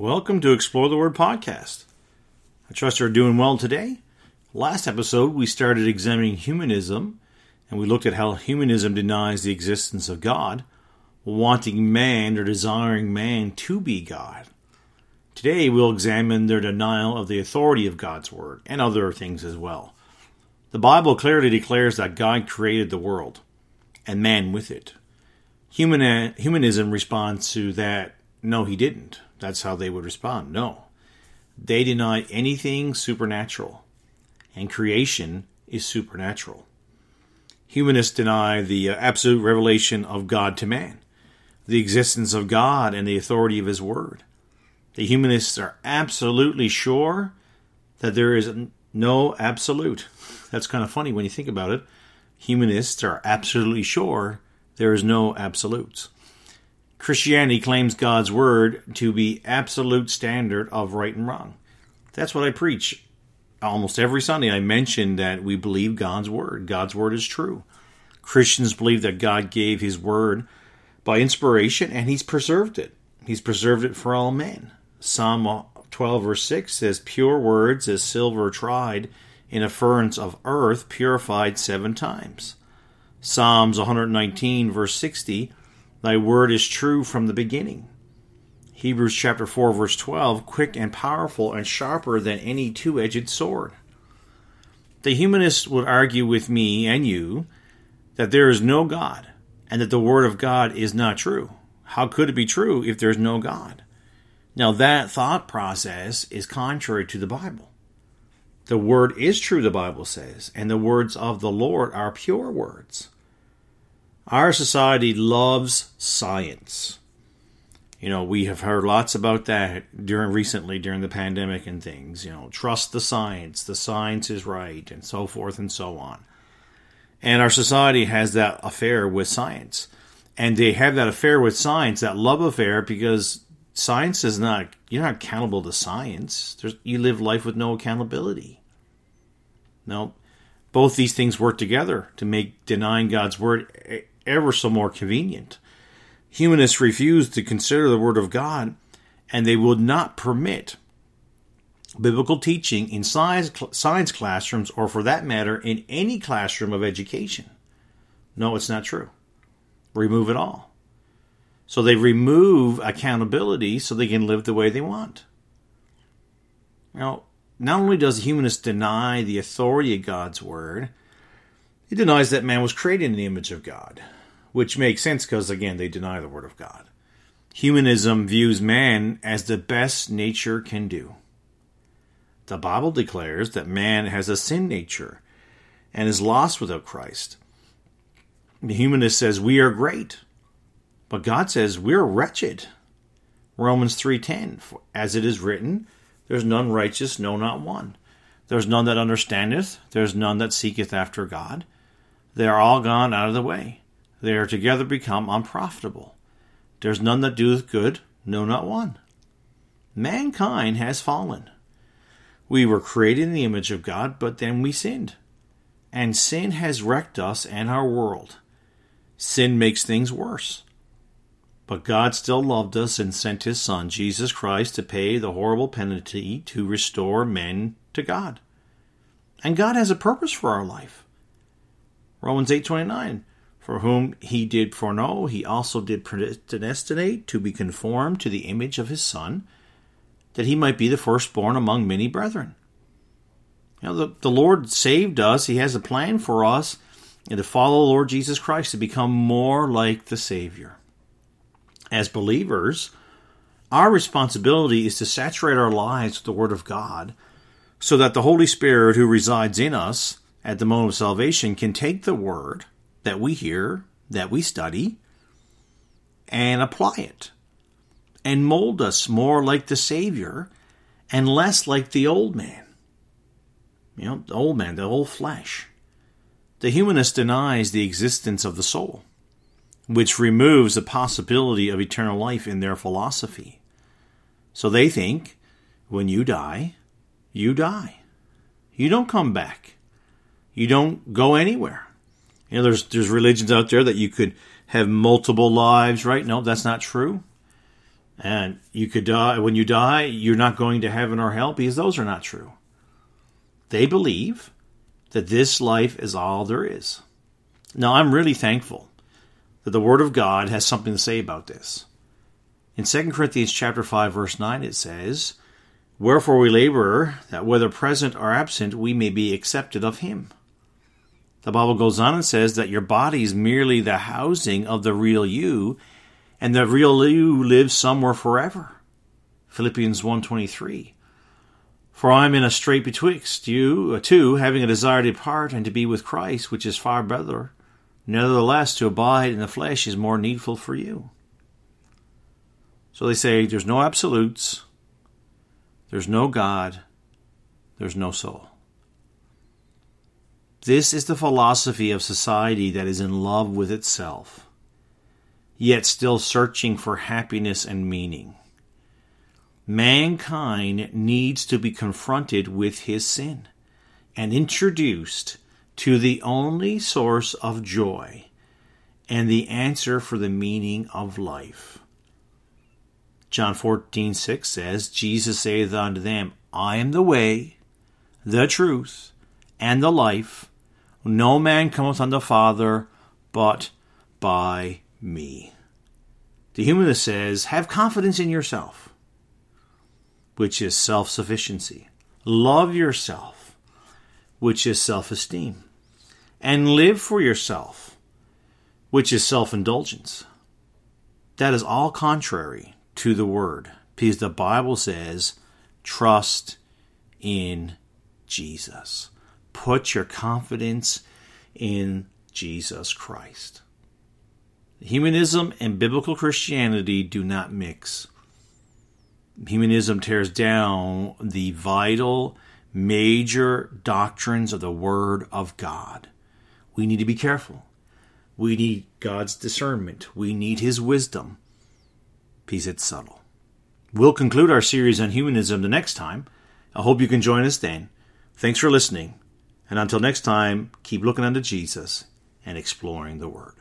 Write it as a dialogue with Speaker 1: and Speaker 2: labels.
Speaker 1: Welcome to Explore the Word podcast. I trust you're doing well today. Last episode, we started examining humanism, and we looked at how humanism denies the existence of God, wanting man or desiring man to be God. Today, we'll examine their denial of the authority of God's Word and other things as well. The Bible clearly declares that God created the world and man with it. Human, humanism responds to that no, he didn't. That's how they would respond. No. They deny anything supernatural, and creation is supernatural. Humanists deny the uh, absolute revelation of God to man, the existence of God and the authority of His Word. The humanists are absolutely sure that there is no absolute. That's kind of funny when you think about it. Humanists are absolutely sure there is no absolutes. Christianity claims God's word to be absolute standard of right and wrong. That's what I preach. Almost every Sunday I mention that we believe God's word. God's word is true. Christians believe that God gave his word by inspiration and he's preserved it. He's preserved it for all men. Psalm 12 verse 6 says, Pure words as silver tried in a furnace of earth purified seven times. Psalms 119 verse 60 Thy word is true from the beginning. Hebrews chapter 4 verse 12, quick and powerful and sharper than any two-edged sword. The humanists would argue with me and you that there is no God and that the word of God is not true. How could it be true if there's no God? Now that thought process is contrary to the Bible. The word is true, the Bible says, and the words of the Lord are pure words. Our society loves science. You know, we have heard lots about that during recently during the pandemic and things. You know, trust the science, the science is right, and so forth and so on. And our society has that affair with science. And they have that affair with science, that love affair, because science is not, you're not accountable to science. There's, you live life with no accountability. No, both these things work together to make denying God's word ever so more convenient. Humanists refuse to consider the Word of God, and they will not permit biblical teaching in science, science classrooms, or for that matter, in any classroom of education. No, it's not true. Remove it all. So they remove accountability so they can live the way they want. Now, not only does the humanist deny the authority of God's word, he denies that man was created in the image of God, which makes sense because, again, they deny the Word of God. Humanism views man as the best nature can do. The Bible declares that man has a sin nature and is lost without Christ. The humanist says we are great, but God says we're wretched. Romans 3:10 as it is written, there's none righteous, no not one. There's none that understandeth, there's none that seeketh after God. They are all gone out of the way. They are together become unprofitable. There is none that doeth good, no, not one. Mankind has fallen. We were created in the image of God, but then we sinned. And sin has wrecked us and our world. Sin makes things worse. But God still loved us and sent His Son, Jesus Christ, to pay the horrible penalty to restore men to God. And God has a purpose for our life. Romans 8:29 For whom he did foreknow he also did predestinate to be conformed to the image of his son that he might be the firstborn among many brethren. You know the, the Lord saved us, he has a plan for us and to follow Lord Jesus Christ to become more like the Savior. As believers, our responsibility is to saturate our lives with the Word of God so that the Holy Spirit who resides in us at the moment of salvation can take the word that we hear, that we study, and apply it and mold us more like the Savior and less like the old man. You know, the old man, the old flesh. The humanist denies the existence of the soul, which removes the possibility of eternal life in their philosophy. So they think when you die, you die. You don't come back you don't go anywhere. You know, there's there's religions out there that you could have multiple lives, right? No, that's not true. And you could die when you die, you're not going to heaven or hell because those are not true. They believe that this life is all there is. Now, I'm really thankful that the Word of God has something to say about this. In 2 Corinthians chapter 5 verse 9 it says, "Wherefore we labor that whether present or absent we may be accepted of him." The Bible goes on and says that your body is merely the housing of the real you, and the real you lives somewhere forever. Philippians 1.23 For I am in a strait betwixt you uh, two, having a desire to depart and to be with Christ, which is far better. Nevertheless, to abide in the flesh is more needful for you. So they say there's no absolutes, there's no God, there's no soul. This is the philosophy of society that is in love with itself, yet still searching for happiness and meaning. Mankind needs to be confronted with his sin and introduced to the only source of joy and the answer for the meaning of life. John 14, 6 says, Jesus saith unto them, I am the way, the truth, and the life. No man cometh unto the Father but by me. The humanist says, have confidence in yourself, which is self sufficiency. Love yourself, which is self esteem. And live for yourself, which is self indulgence. That is all contrary to the Word, because the Bible says, trust in Jesus. Put your confidence in Jesus Christ. Humanism and biblical Christianity do not mix. Humanism tears down the vital, major doctrines of the Word of God. We need to be careful. We need God's discernment. We need His wisdom. Because it's subtle. We'll conclude our series on humanism the next time. I hope you can join us then. Thanks for listening. And until next time, keep looking unto Jesus and exploring the Word.